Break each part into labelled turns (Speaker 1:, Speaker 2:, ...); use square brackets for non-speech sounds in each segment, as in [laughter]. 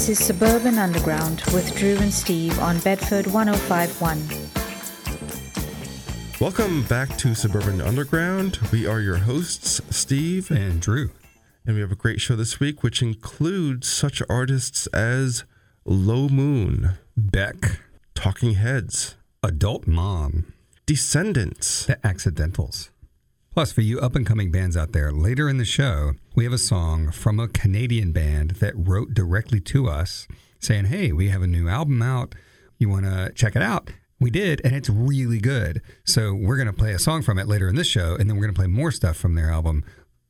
Speaker 1: This is Suburban Underground with Drew and Steve on Bedford 1051.
Speaker 2: Welcome back to Suburban Underground. We are your hosts, Steve
Speaker 3: and Drew.
Speaker 2: And we have a great show this week, which includes such artists as Lo Moon,
Speaker 3: Beck,
Speaker 2: Talking Heads,
Speaker 3: Adult Mom,
Speaker 2: Descendents,
Speaker 3: The Accidentals. Plus, for you up and coming bands out there, later in the show, we have a song from a Canadian band that wrote directly to us saying, Hey, we have a new album out. You want to check it out? We did, and it's really good. So, we're going to play a song from it later in this show, and then we're going to play more stuff from their album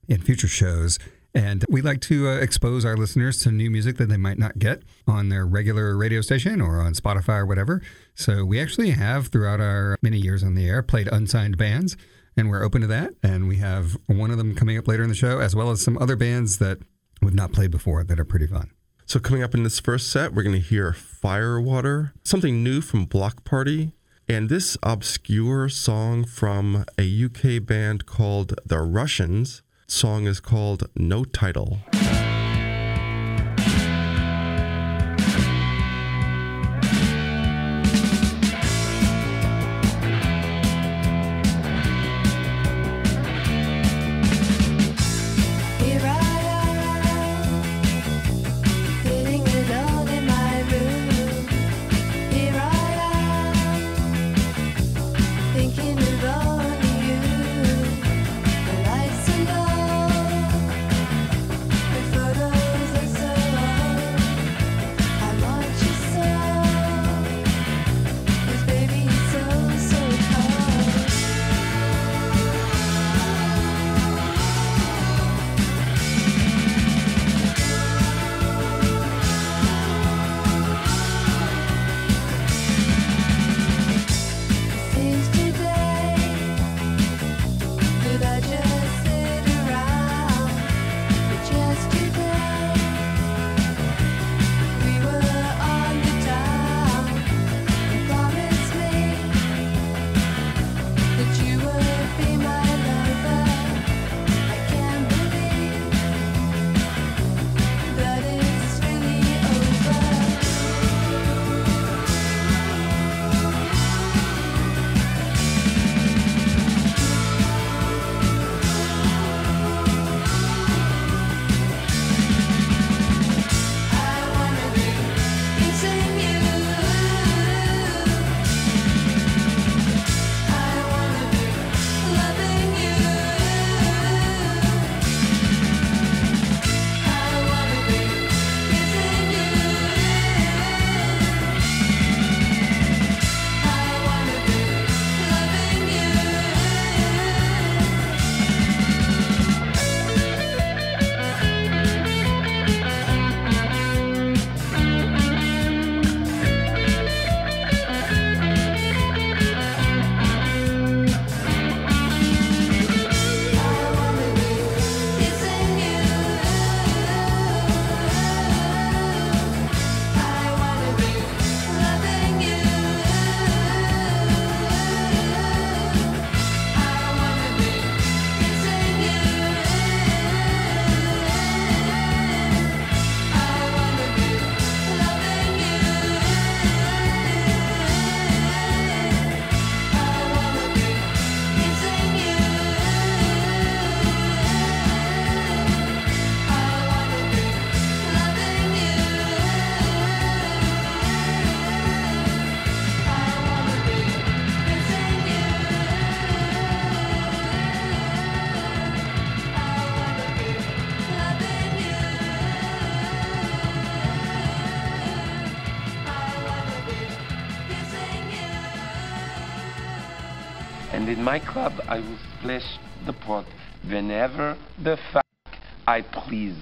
Speaker 3: in future shows. And we like to uh, expose our listeners to new music that they might not get on their regular radio station or on Spotify or whatever. So we actually have, throughout our many years on the air, played unsigned bands, and we're open to that. And we have one of them coming up later in the show, as well as some other bands that we've not played before that are pretty fun.
Speaker 2: So coming up in this first set, we're going to hear Firewater, something new from Bloc Party, and this obscure song from a UK band called The Russians song is called No Title.
Speaker 4: I will splash the pot whenever the fuck I please.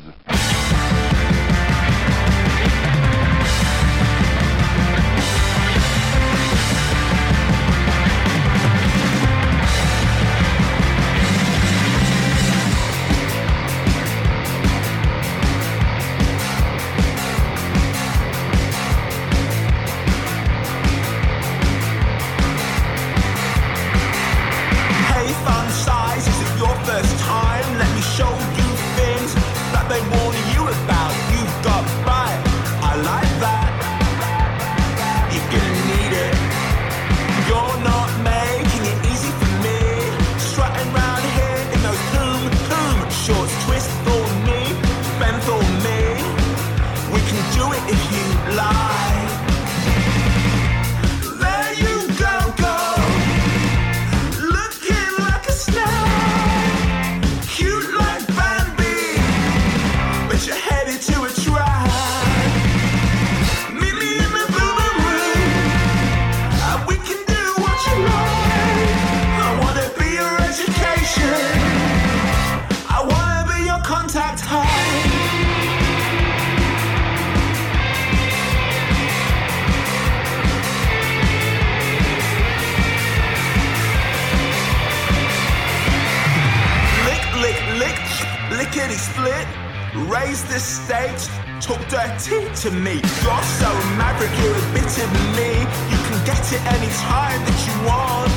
Speaker 5: 13 to me. You're so maverick, you're a bit of me. You can get it any time that you want.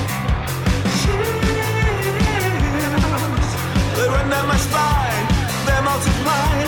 Speaker 5: Cheers. They run down my spine, they multiply.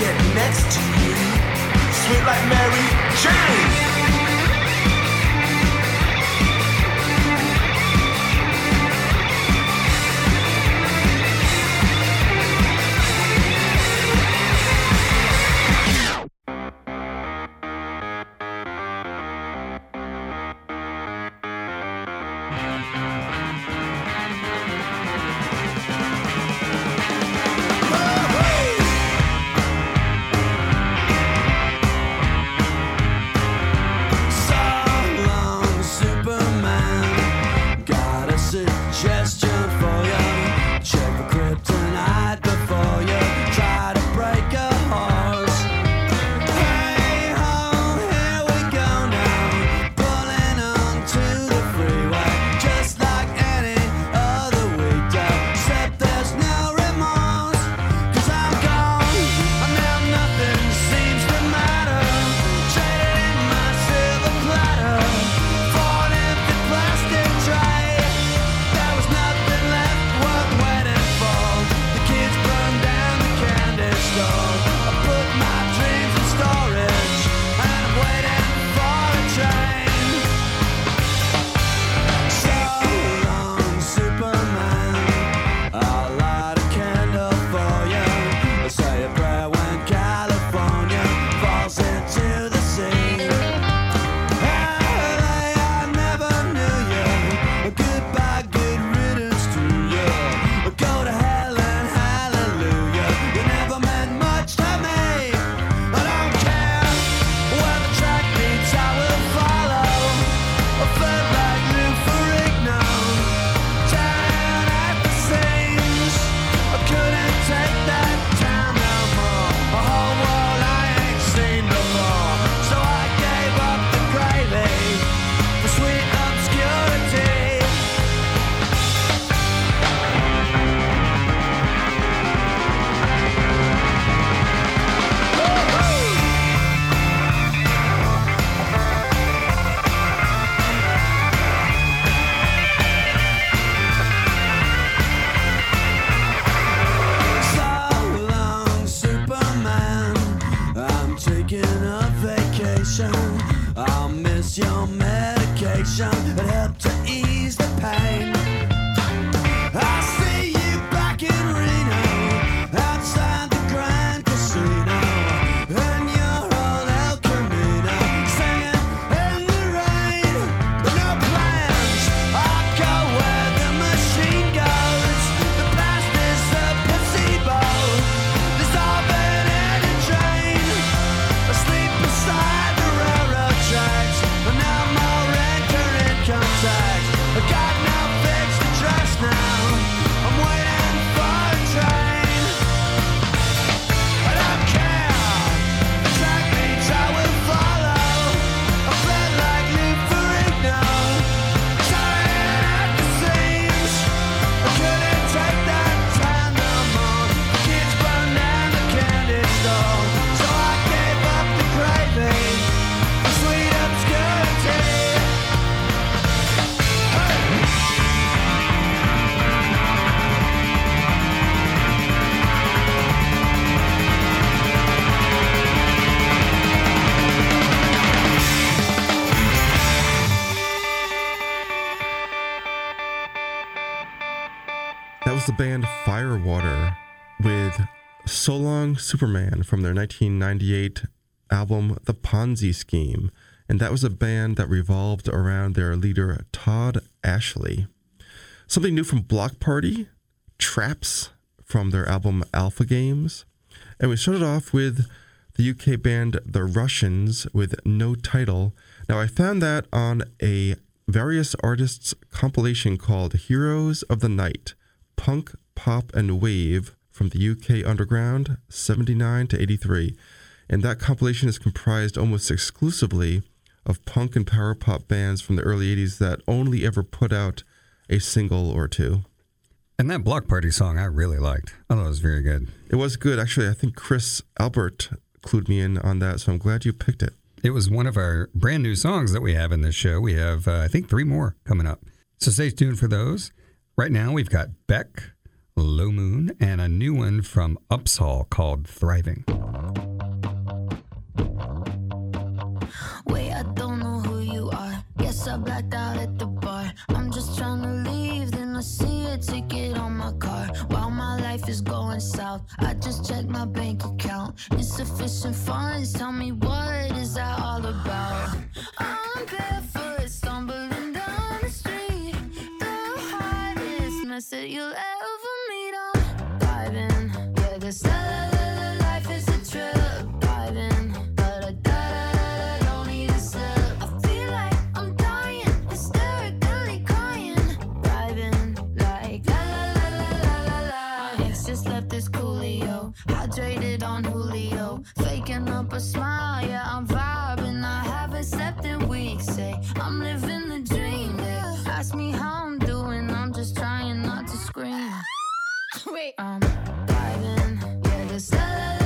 Speaker 5: get next to you, sweet like Mary Jane.
Speaker 6: Superman from their 1998 album The Ponzi Scheme. And that was a band that revolved around their leader Tod Ashley. Something new from Bloc Party, Traps from their album Alpha Games. And we started off with the UK band The Russians with no title. Now, I found that on a various artists compilation called Heroes of the Night Punk, Pop, and Wave from the UK Underground, 79 to 83. And that compilation is comprised almost exclusively of punk and power pop bands from the early 80s that only ever put out a single or two.
Speaker 3: And that Bloc Party song I really liked. I thought it was very good.
Speaker 6: It was good. Actually, I think Chris Albert clued me in on that, so I'm glad you picked it.
Speaker 3: It was one of our brand new songs that we have in this show. We have, uh, I think, three more coming up. So stay tuned for those. Right now, we've got Beck, Lo Moon, and a new one from Upsahl called Thriving.
Speaker 2: Wait, I don't know who you are. Guess I blacked out at the bar. I'm just trying to leave, then I see a ticket on my car. While my life is going south, I just checked my bank account. Insufficient funds, tell me what is that all about? I'm barefoot, stumbling down the street. The hardest mess that you'll ever this la la la la life is a trip. Diving, da da da da da, don't need a sip. I feel like I'm dying, hysterically crying. Driving like la la la la la la la. My ex just left this coolio, hydrated on Julio, faking up a smile. Yeah, I'm vibing. I haven't slept in weeks. Say I'm living the dream. Yeah. Ask me how I'm doing. I'm just trying not to scream. [laughs] Wait, I'm Yeah, this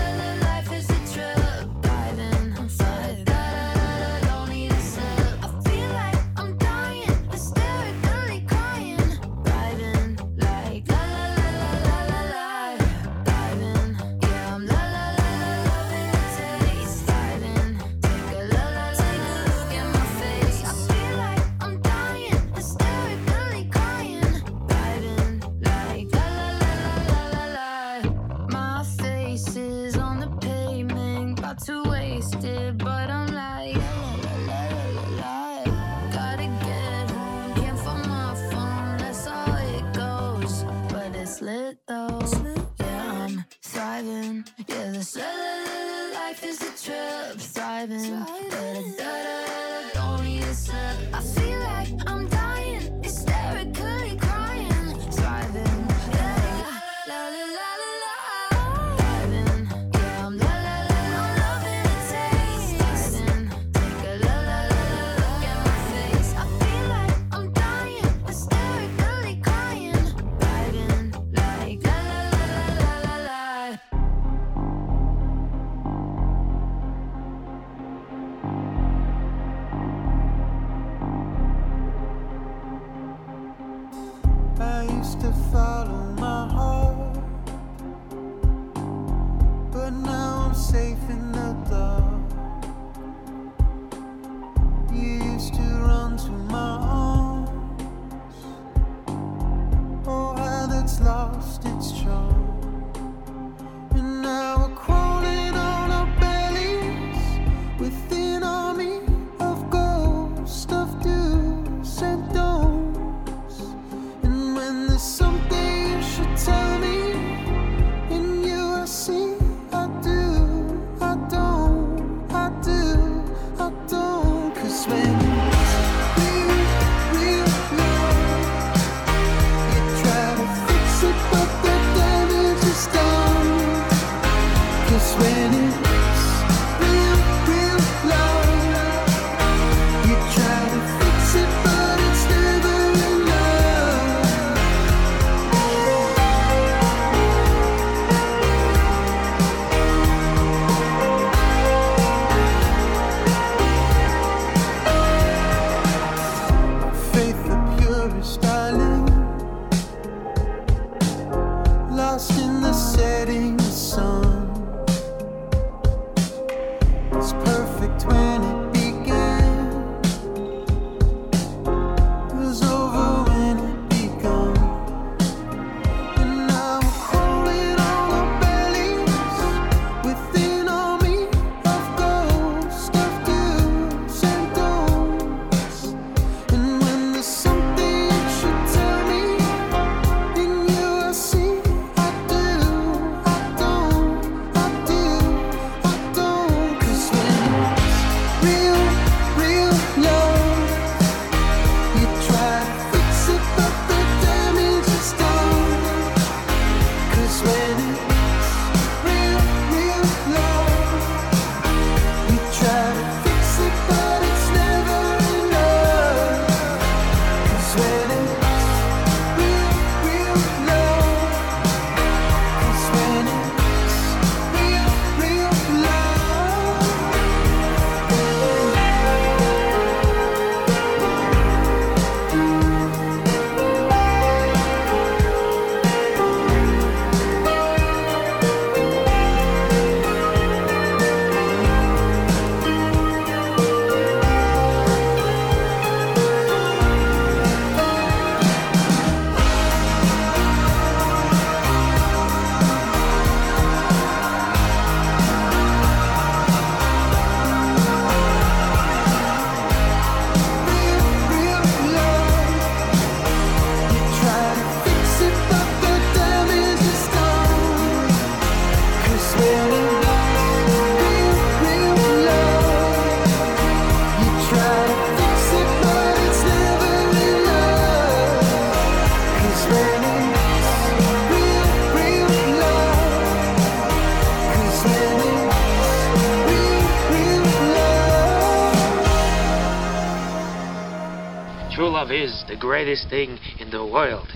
Speaker 2: the
Speaker 7: greatest thing in the world.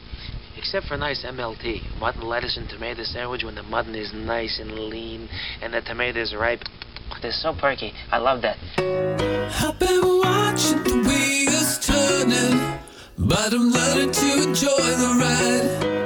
Speaker 7: Except for nice MLT, mutton, lettuce, and tomato sandwich when the mutton is nice and lean and the tomato is ripe. They're so perky. I love that.
Speaker 8: I've been watching the wheels turning, but I'm learning to enjoy the ride.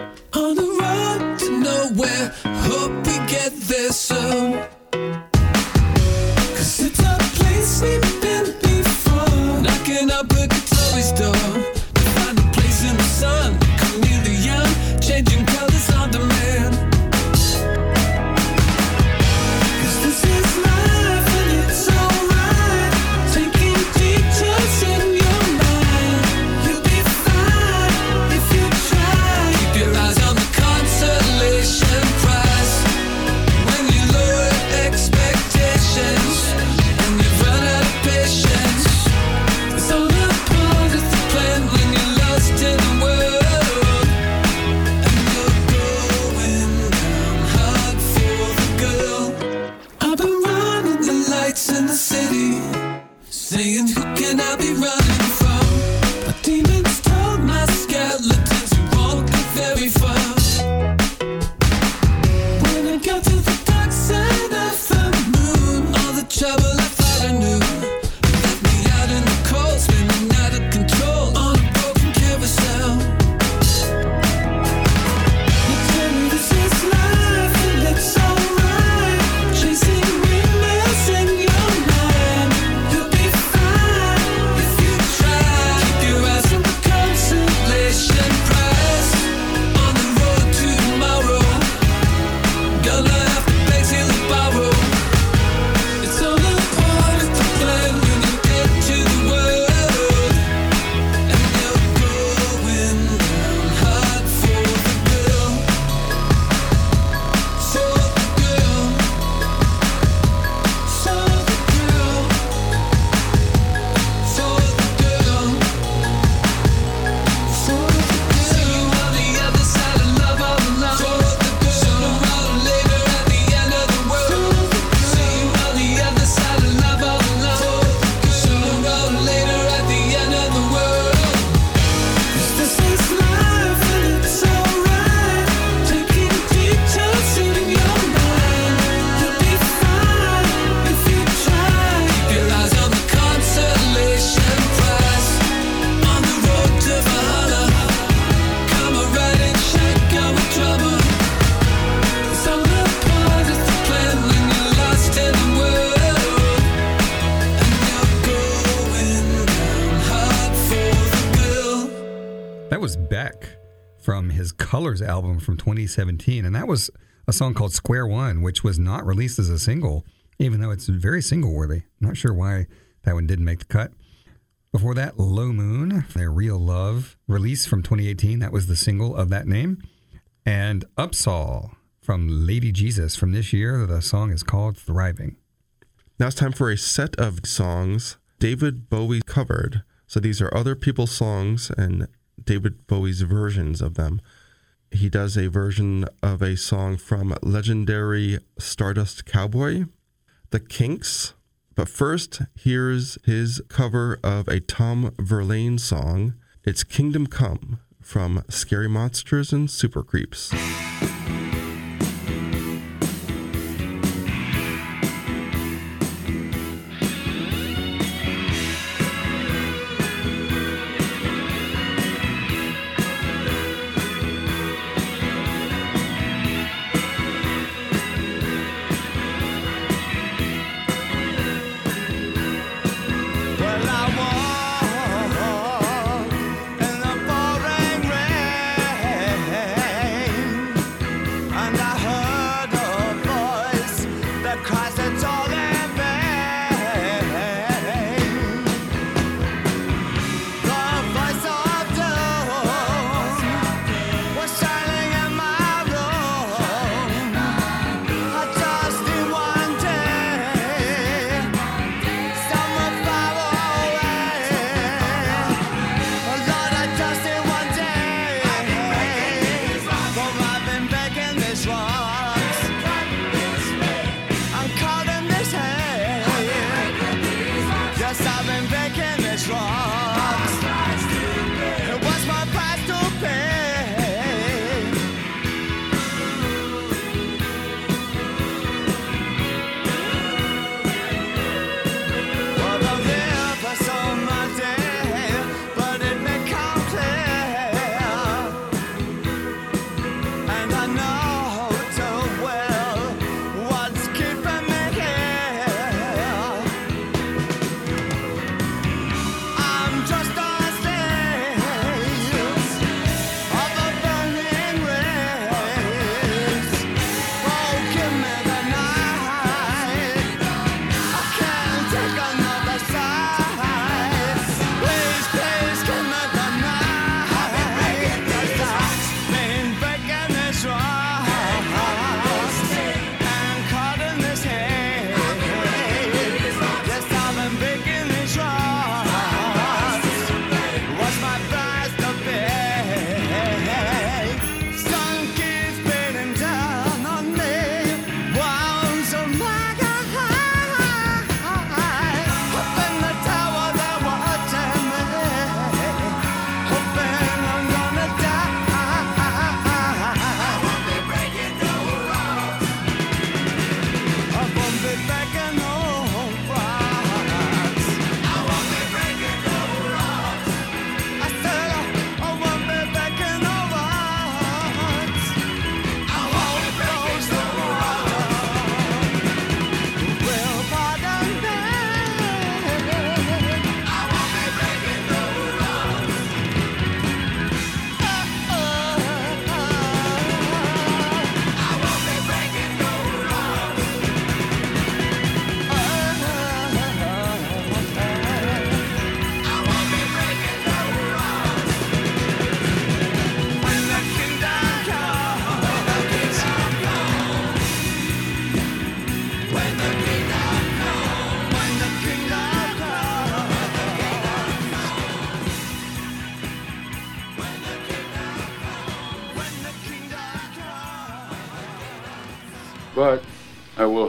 Speaker 3: Beck from his Colors album from 2017. And that was a song called Square One, which was not released as a single, even though it's very single worthy. Not sure why that one didn't make the cut. Before that, Lo Moon, their Real Love release from 2018. That was the single of that name. And Upsahl from Lady Jesus from this year. The song is called Thriving.
Speaker 6: Now it's time for a set of songs David Bowie covered. So these are other people's songs and David Bowie's versions of them. He does a version of a song from legendary Stardust Cowboy, The Kinks. But first, here's his cover of a Tom Verlaine song. It's Kingdom Come from Scary Monsters and Super Creeps.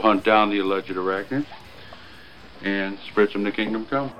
Speaker 9: Hunt down the alleged arachnid and spread some to kingdom come.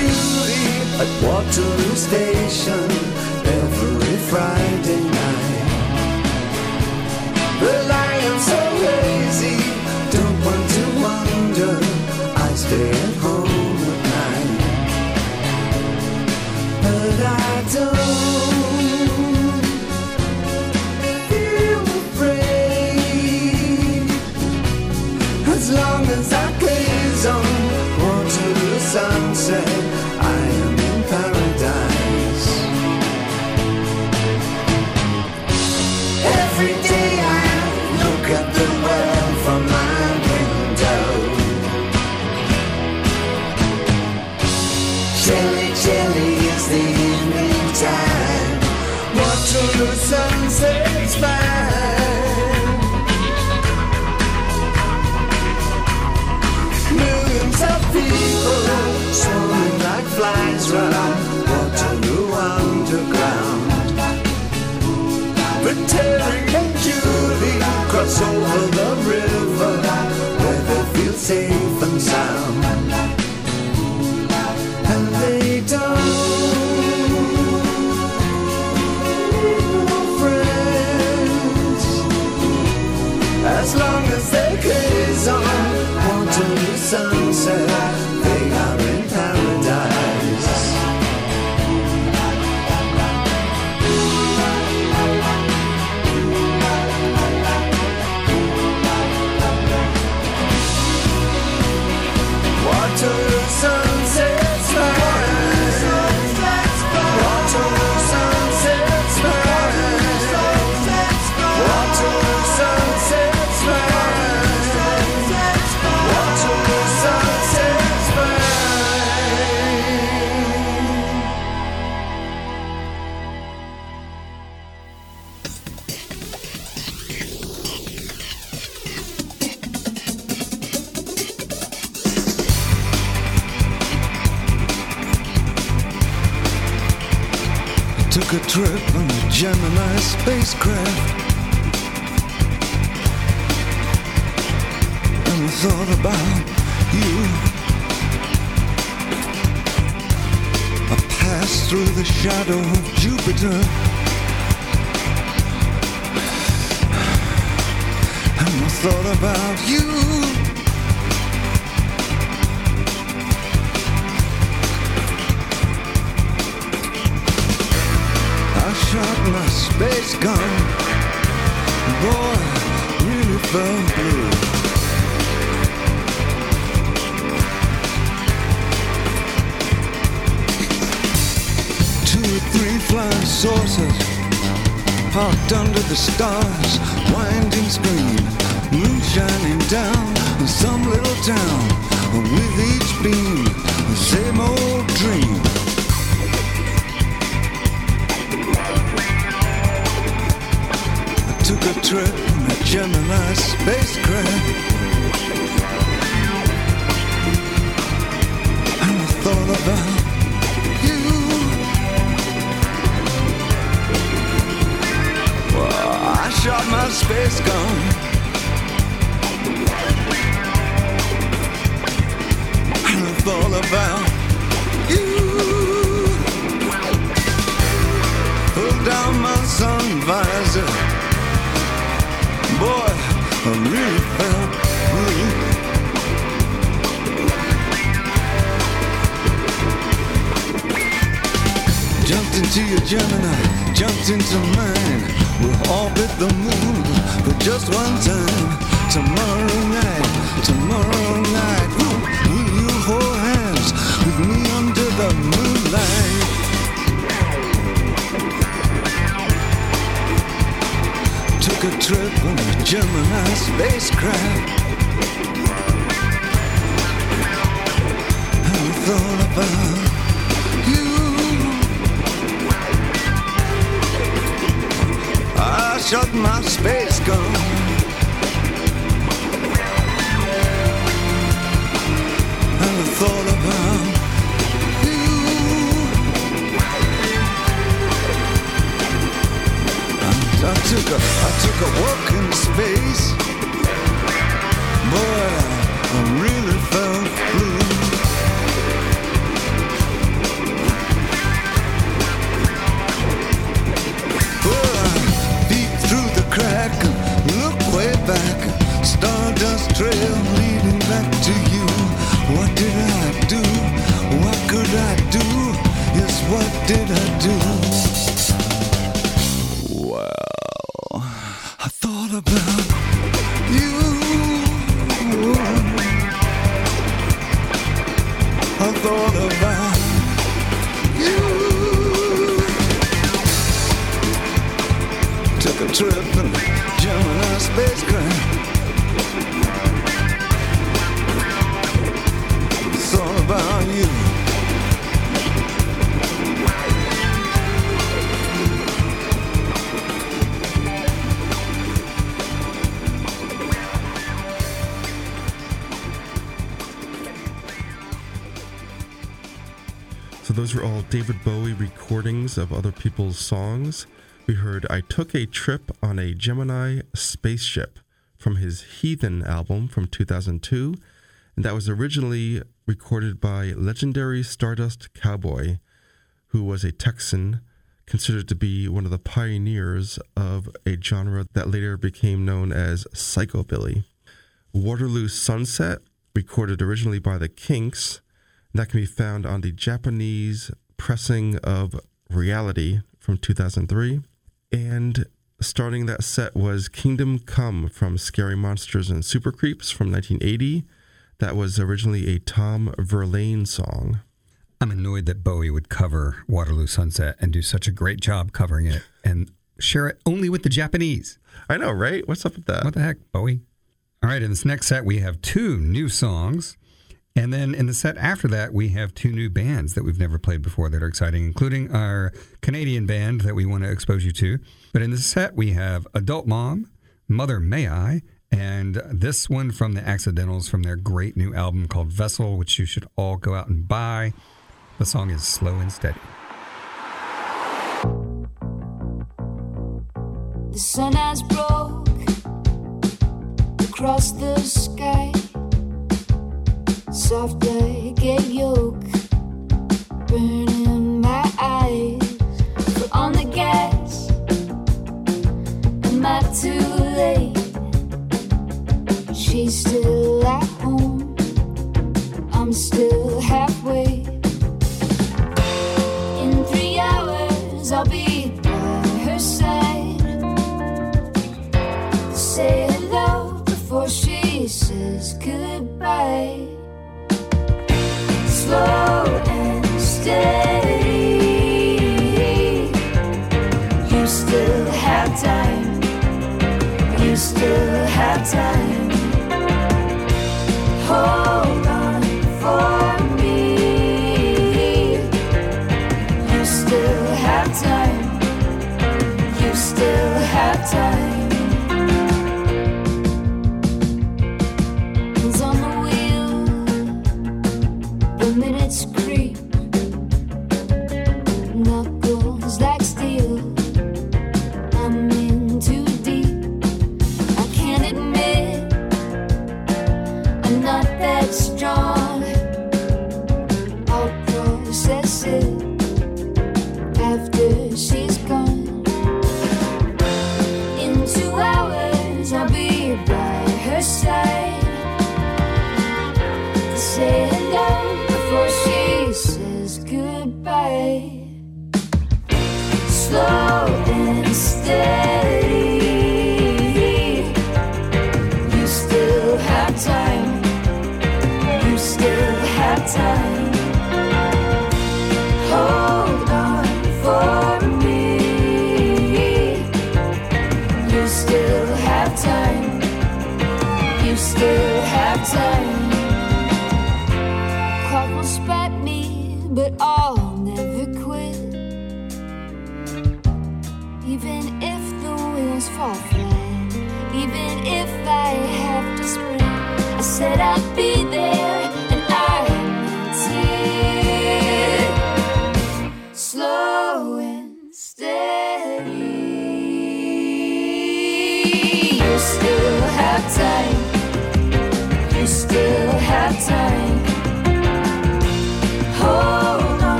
Speaker 5: Beauty at Waterloo Station every Friday
Speaker 10: spacecraft. And I thought about you. I passed through the shadow of Jupiter. And I thought about you. Space gun. Boy, felt blue. Two or three flying saucers parked under the stars, winding screen, moon shining down in some little town. With each beam, the same old dream. took a trip in a Gemini spacecraft. And I thought about you. Well, I shot my space gun.
Speaker 11: And I thought about you. Pulled down my sun visor. Your Gemini, jumped into mine. We'll orbit the moon for just one time. Tomorrow night, tomorrow night. Will, will you hold hands with me under the moonlight? Took a trip on a Gemini spacecraft. And I thought about shot my space gun. And I thought about you. And I took a, I took a walk in space. Boy, I really
Speaker 6: those were all David Bowie recordings of other people's songs. We heard I Took a Trip on a Gemini Spaceship from his Heathen album from 2002. And that was originally recorded by legendary Stardust Cowboy, who was a Texan considered to be one of the pioneers of a genre that later became known as psychobilly. Waterloo Sunset, recorded originally by the Kinks, that can be found on the Japanese pressing of Reality from 2003. And starting that set was Kingdom Come from Scary Monsters and Super Creeps from 1980. That was originally a Tom Verlaine song.
Speaker 3: I'm annoyed that Bowie would cover Waterloo Sunset and do such a great job covering it and share it only with the Japanese.
Speaker 6: I know, right? What's up with that?
Speaker 3: What the heck, Bowie? All right, in this next set, we have two new songs. And then in the set after that, we have two new bands that we've never played before that are exciting, including our Canadian band that we want to expose you to. But in this set, we have Adult Mom, Mother May I, and this one from the Accidentals from their great new album called Vessel, which you should all go out and buy. The song is Slow and Steady.
Speaker 2: The sun has broke across the sky. Soft like a yolk, burning my eyes. Foot on the gas, am I too late? She's still at home, I'm still time. even if I have to scream. I said I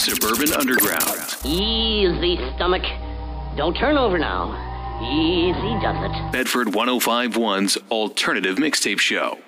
Speaker 5: Suburban Underground.
Speaker 12: Easy, stomach. Don't turn over now. Easy does it.
Speaker 5: Bedford 1051's Alternative Mixtape Show.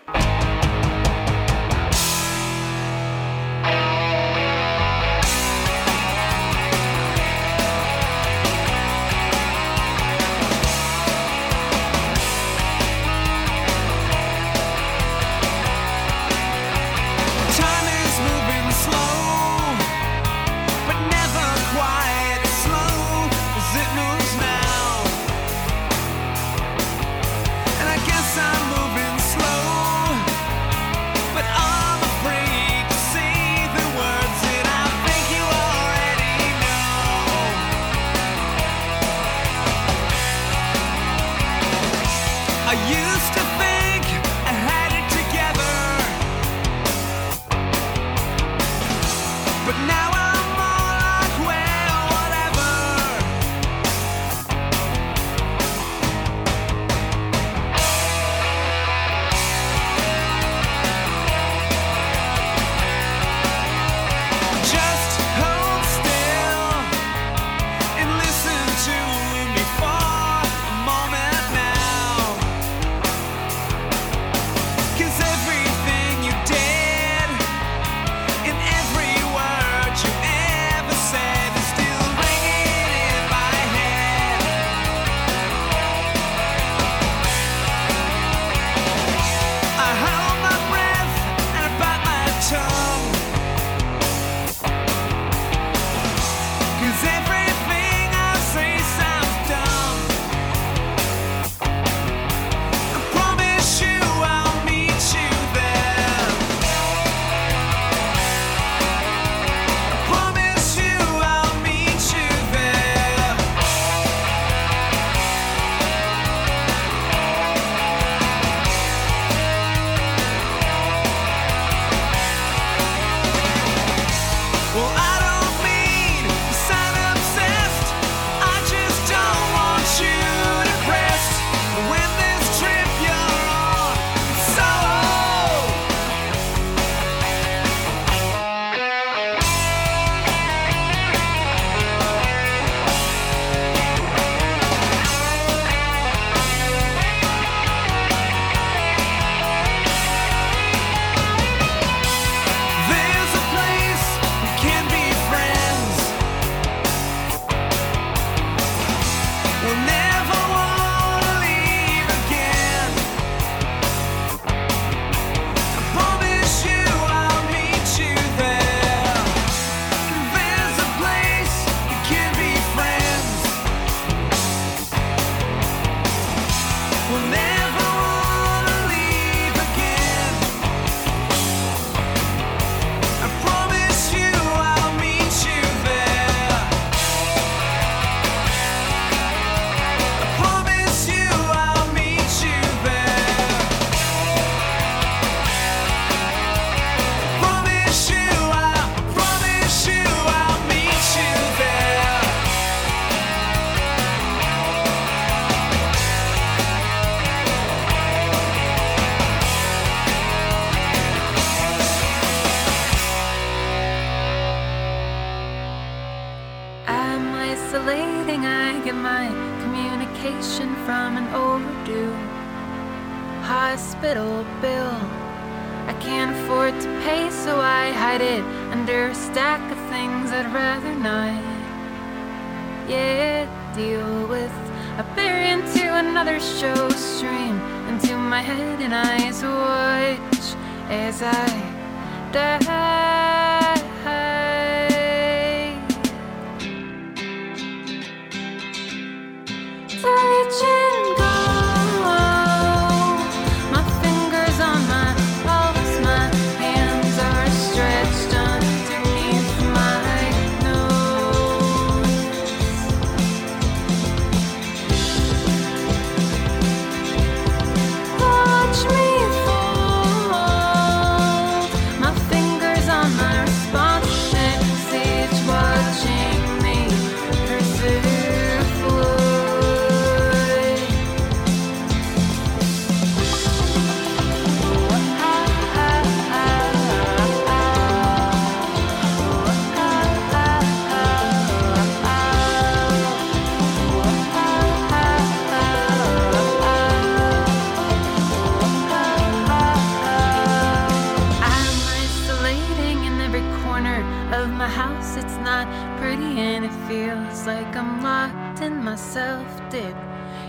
Speaker 13: Feels like I'm locked in my self dip.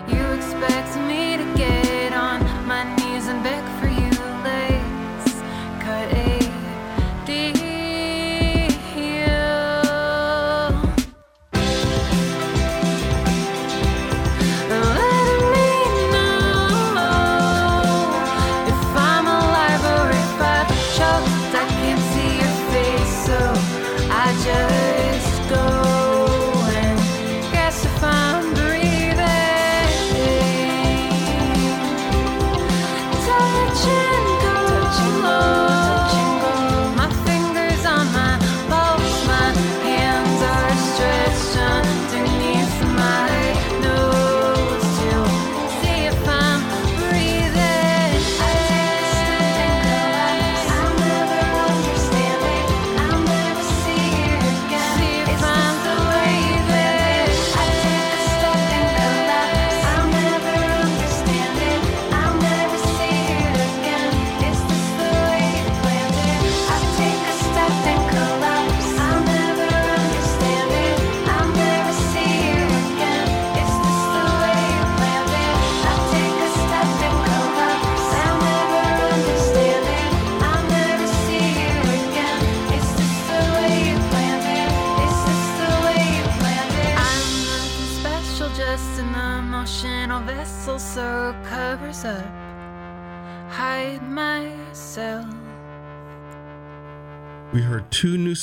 Speaker 13: You expect me to get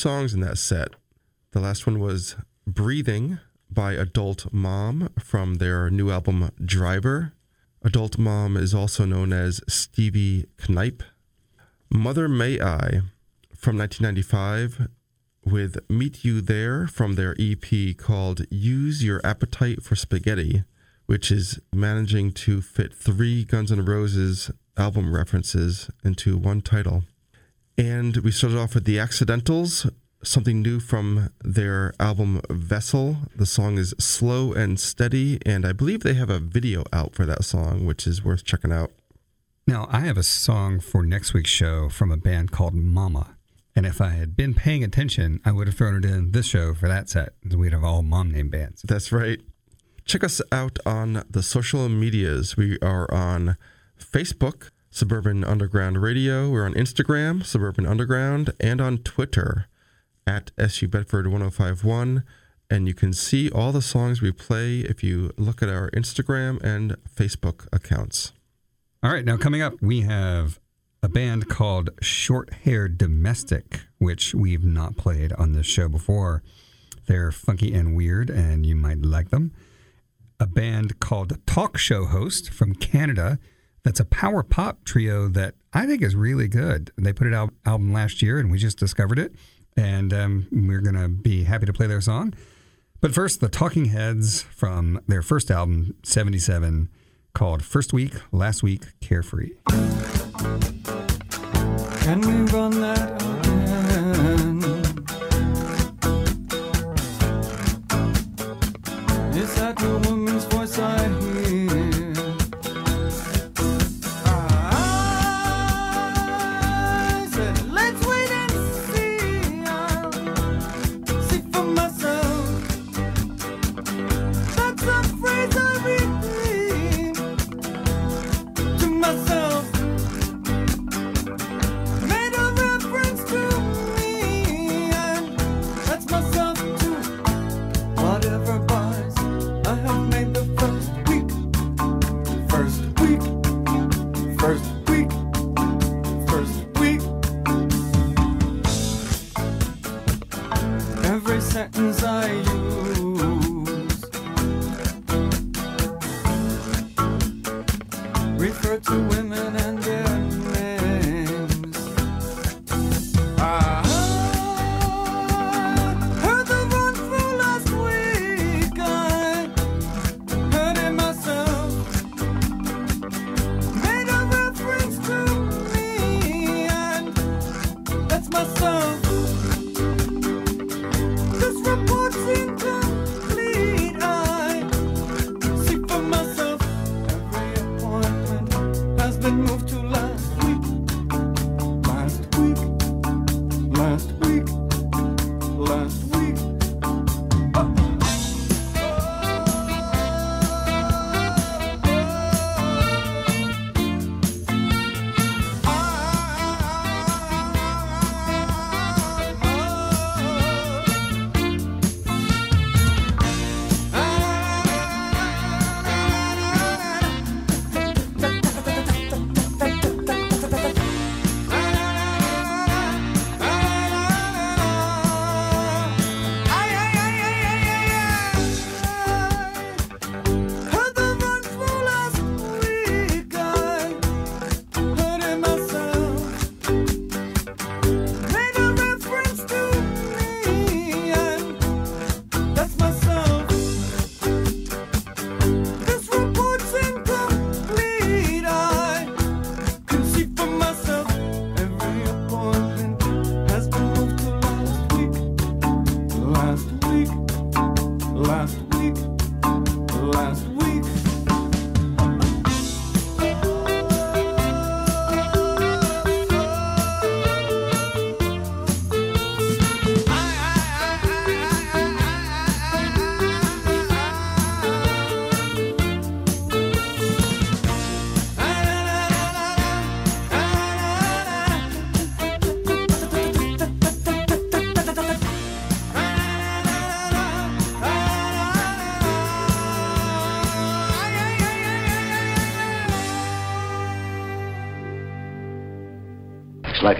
Speaker 6: songs in that set. The last one was Breathing by Adult Mom from their new album Driver. Adult Mom is also known as Stevie Knipe. Mother May I from 1995 with Meet You There from their EP called Use Your Appetite for Spaghetti, which is managing to fit three Guns N' Roses album references into one title. And we started off with The Accidentals, something new from their album Vessel. The song is slow and steady, and I believe they have a video out for that song, which is worth checking out.
Speaker 3: Now, I have a song for next week's show from a band called Mama. And if I had been paying attention, I would have thrown it in this show for that set. We'd have all mom name bands.
Speaker 6: That's right. Check us out on the social medias. We are on Facebook, Suburban Underground Radio. We're on Instagram, Suburban Underground, and on Twitter at SU Bedford 1051. And you can see all the songs we play if you look at our Instagram and Facebook accounts.
Speaker 3: All right, now coming up, we have a band called Short Hair Domestic, which we've not played on this show before. They're funky and weird, and you might like them. A band called Talk Show Host from Canada. That's a power pop trio that I think is really good. They put out album last year, and we just discovered it, and um, we're gonna be happy to play their song. But first, the Talking Heads from their first album, 77, called First Week, Last Week, Carefree.
Speaker 14: Can we run that woman's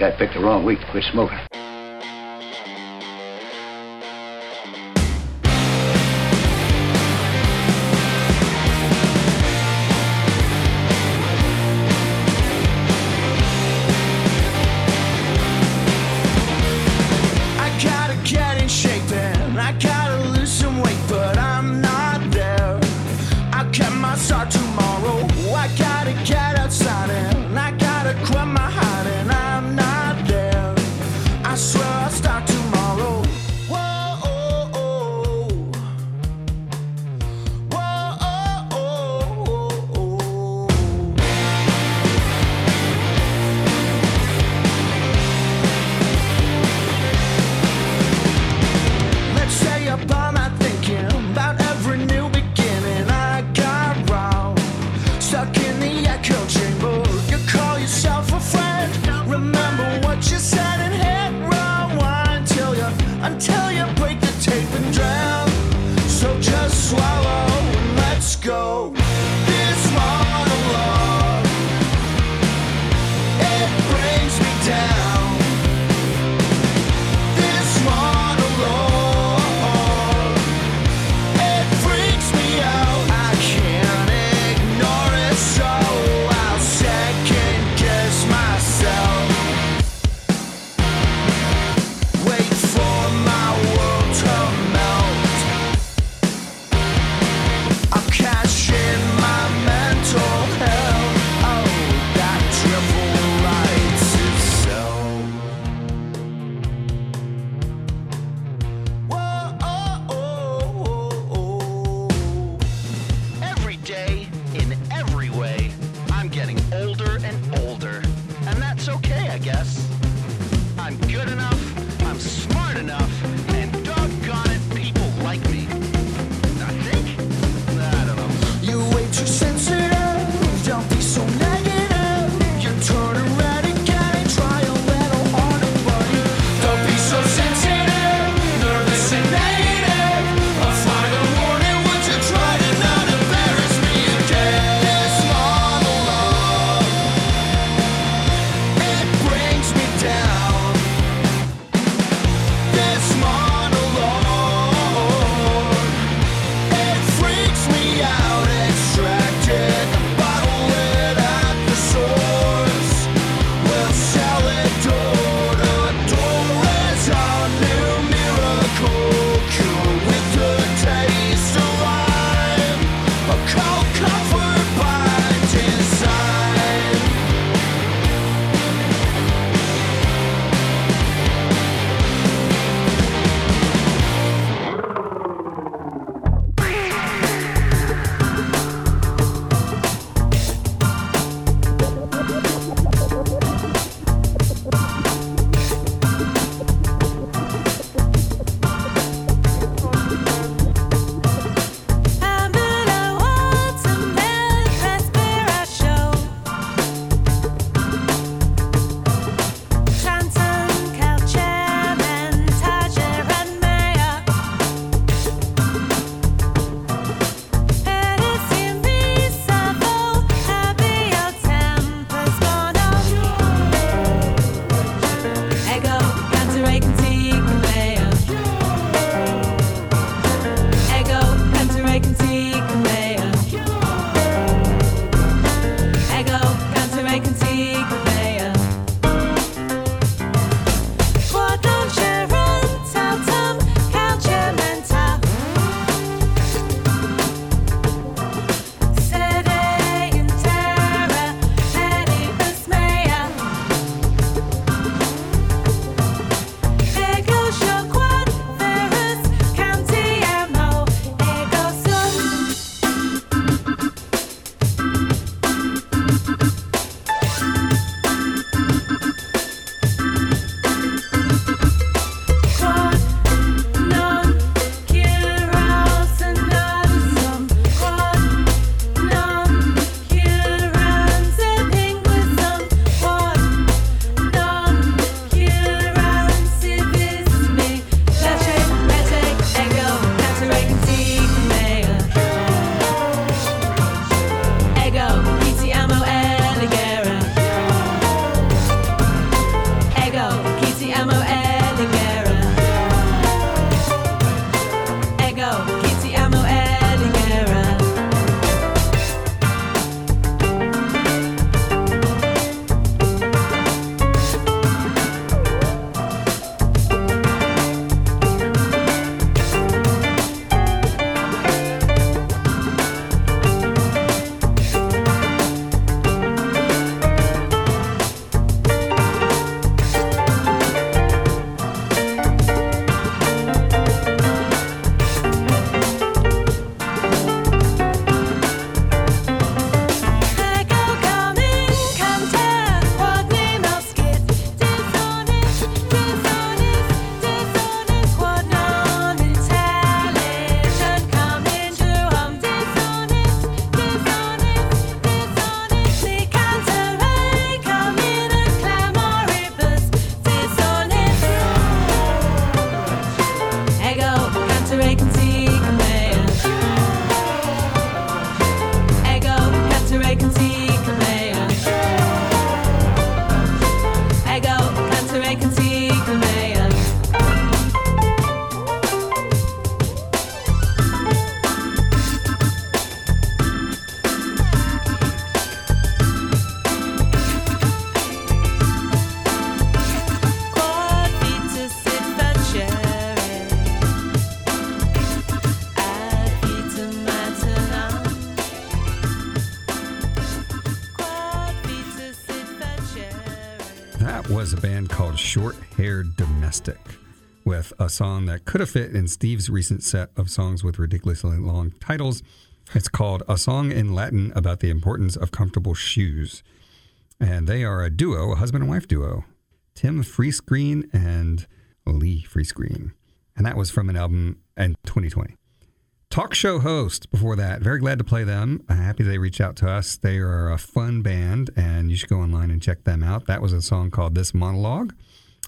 Speaker 14: I
Speaker 5: picked the wrong week to quit smoking.
Speaker 3: Was a band called Short Haired Domestic with a song that could have fit in Steve's recent set of songs with ridiculously long titles. It's called A Song in Latin About the Importance of Comfortable Shoes. And they are a duo, a husband and wife duo, Tim Freescreen and Lee Freescreen. And that was from an album in 2020. Talk show host before that. Very glad to play them. Uh, happy they reached out to us. They are a fun band, and you should go online and check them out. That was a song called This Monologue,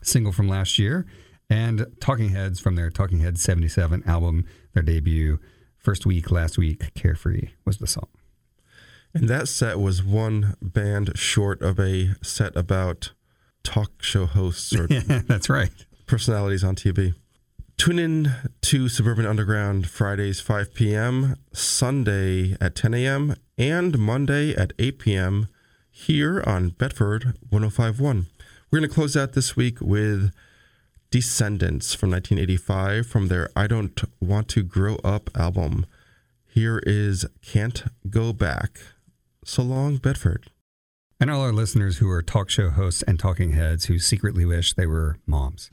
Speaker 3: single from last year, and Talking Heads from their Talking Heads 77 album, their debut. First week, last week, Carefree was the song.
Speaker 6: And that set was one band short of a set about talk show hosts or [laughs]
Speaker 3: Yeah, that's right.
Speaker 6: personalities on TV. Tune in to Suburban Underground Fridays 5 p.m., Sunday at 10 a.m., and Monday at 8 p.m. here on Bedford 1051. We're going to close out this week with Descendents from 1985 from their I Don't Want to Grow Up album. Here is Can't Go Back. So long, Bedford.
Speaker 3: And all our listeners who are talk show hosts and talking heads who secretly wish they were moms.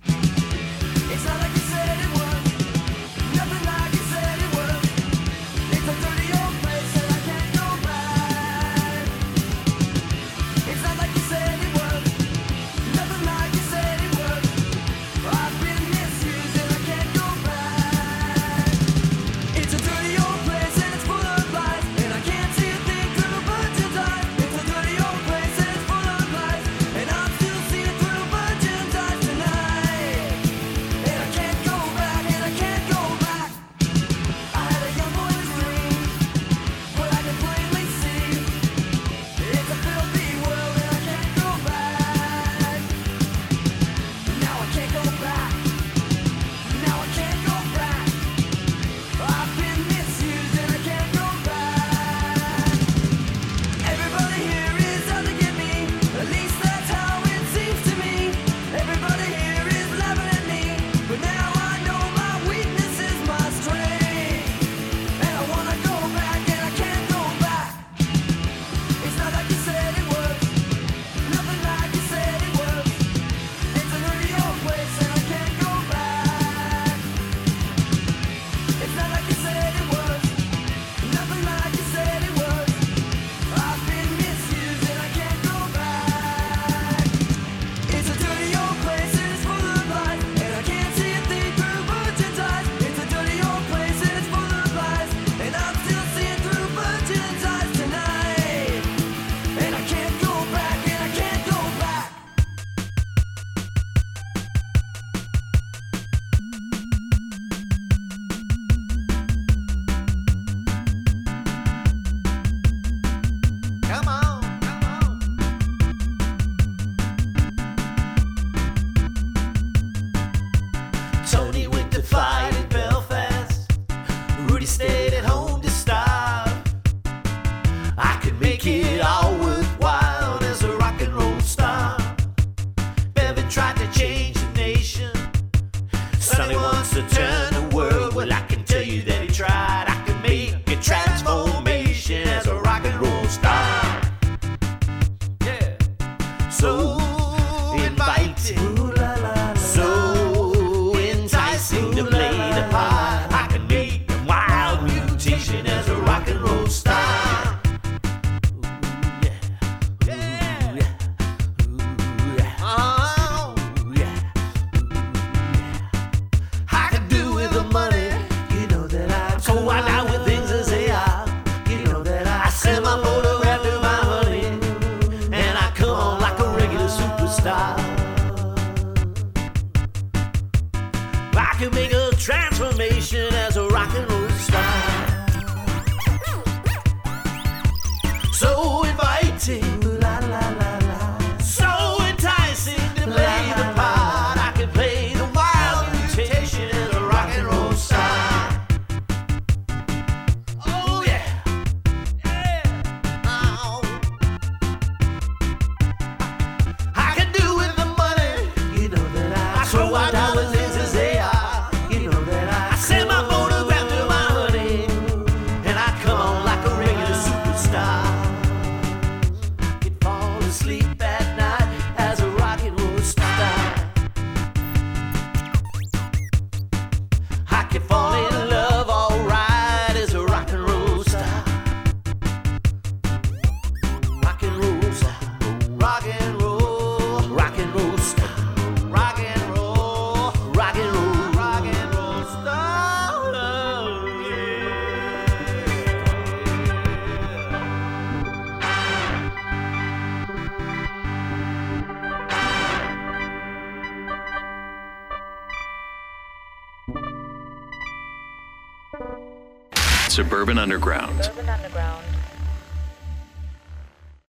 Speaker 15: Suburban
Speaker 1: Underground.